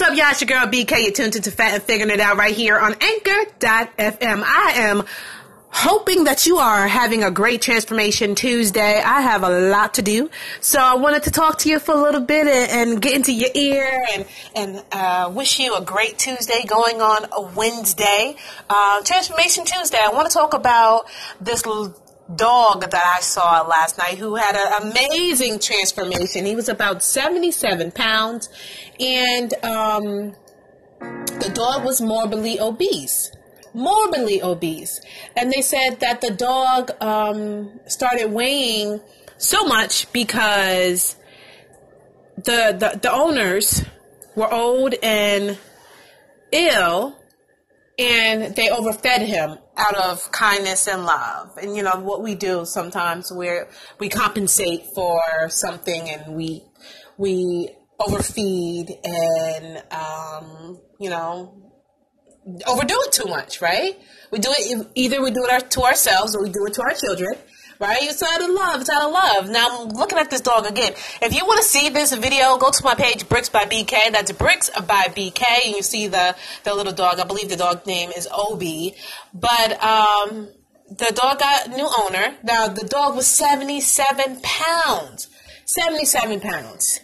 what's up, y'all? It's your girl BK. You're tuned into Fat and Figuring It Out right here on Anchor.fm. I am hoping that you are having a great transformation Tuesday. I have a lot to do, so I wanted to talk to you for a little bit and, and get into your ear and and uh, wish you a great Tuesday going on a Wednesday, uh, Transformation Tuesday. I want to talk about this dog that I saw last night who had an amazing transformation. He was about 77 pounds, and um, the dog was morbidly obese. Morbidly obese. And they said that the dog um, started weighing so much because the, the, the owners were old and ill and they overfed him out of kindness and love. And you know what we do sometimes where we compensate for something and we we overfeed and um, you know overdo it too much, right? We do it either we do it to ourselves or we do it to our children right? It's out of love. It's out of love. Now I'm looking at this dog again. If you want to see this video, go to my page, Bricks by BK. That's Bricks by BK, and you see the the little dog. I believe the dog name is Obie, but um, the dog got a new owner. Now the dog was 77 pounds. 77 pounds.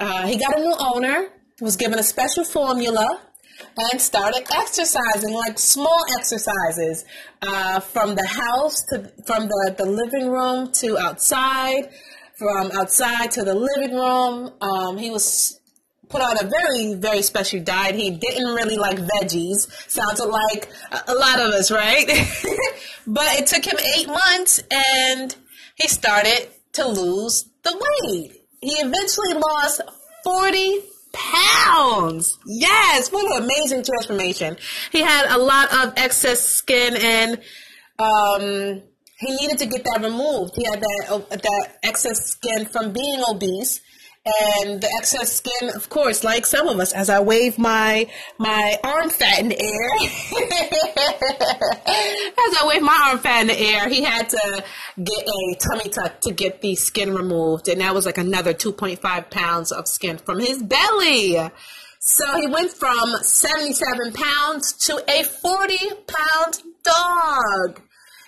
Uh, he got a new owner. Was given a special formula and started exercising, like small exercises, uh, from the house to from the, the living room to outside, from outside to the living room. Um, he was put on a very very special diet. He didn't really like veggies. Sounded like a, a lot of us, right? but it took him eight months, and he started to lose the weight. He eventually lost forty pounds. Yes, what an amazing transformation. He had a lot of excess skin and um, he needed to get that removed. He had that uh, that excess skin from being obese and the excess skin, of course, like some of us, as I wave my my arm fat in the air, as I wave my arm fat in the air, he had to get a tummy tuck to get the skin removed, and that was like another 2.5 pounds of skin from his belly. So he went from 77 pounds to a 40 pound dog.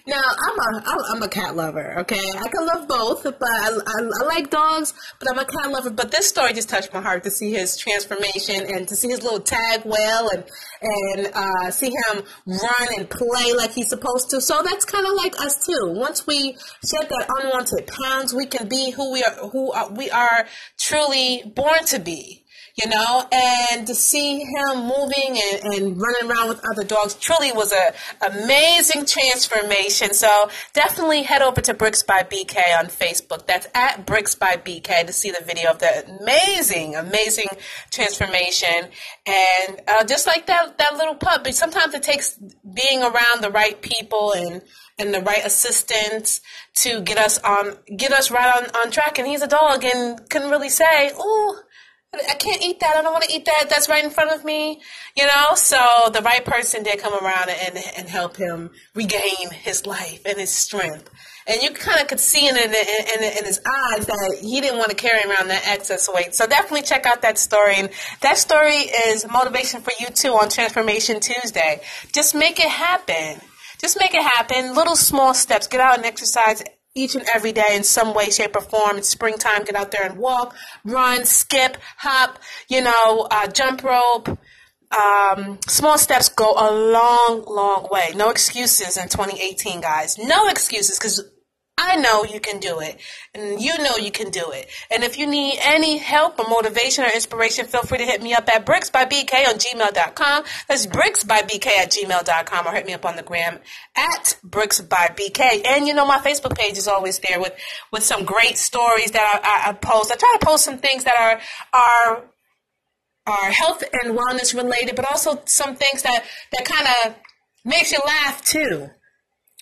Now I'm a I'm a cat lover. Okay, I can love both, but I, I, I, like dogs, but I'm a cat lover. But this story just touched my heart to see his transformation and to see his little tag well and and uh, see him run and play like he's supposed to. So that's kind of like us too. Once we shed that unwanted pounds, we can be who we are who are, we are truly born to be you know, and to see him moving and, and running around with other dogs truly was a amazing transformation. So definitely head over to Bricks by BK on Facebook. That's at Bricks by BK to see the video of the amazing, amazing transformation. And uh, just like that, that little pup, sometimes it takes being around the right people and and the right assistants to get us on get us right on, on track and he's a dog and couldn't really say oh I can't eat that. I don't want to eat that. That's right in front of me. You know, so the right person did come around and, and help him regain his life and his strength. And you kind of could see in, in, in, in his eyes that he didn't want to carry around that excess weight. So definitely check out that story. And that story is motivation for you too on Transformation Tuesday. Just make it happen. Just make it happen. Little small steps. Get out and exercise each and every day in some way, shape, or form. It's springtime. Get out there and walk, run, skip, hop, you know, uh, jump rope. Um, small steps go a long, long way. No excuses in 2018, guys. No excuses because I know you can do it, and you know you can do it. And if you need any help or motivation or inspiration, feel free to hit me up at bricksbybk on gmail.com. That's bricksbybk at gmail.com, or hit me up on the gram at bricksbybk. And you know, my Facebook page is always there with, with some great stories that I, I, I post. I try to post some things that are, are, are health and wellness related, but also some things that, that kind of makes you laugh too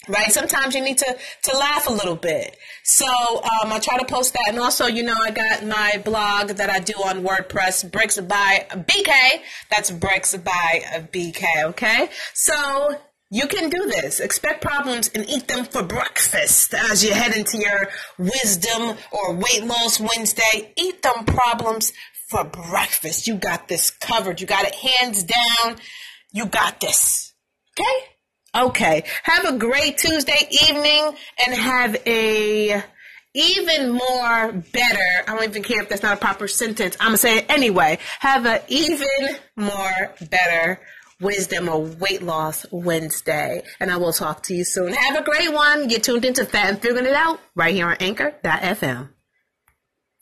right sometimes you need to to laugh a little bit so um, i try to post that and also you know i got my blog that i do on wordpress bricks by bk that's bricks by bk okay so you can do this. Expect problems and eat them for breakfast as you head into your wisdom or weight loss Wednesday. Eat them problems for breakfast. You got this covered. You got it hands down. You got this. Okay? Okay. Have a great Tuesday evening and have a even more better. I don't even care if that's not a proper sentence. I'm going to say it anyway. Have a even more better Wisdom or Weight Loss Wednesday. And I will talk to you soon. Have a great one. Get tuned into Fat and Figuring It Out right here on Anchor.fm.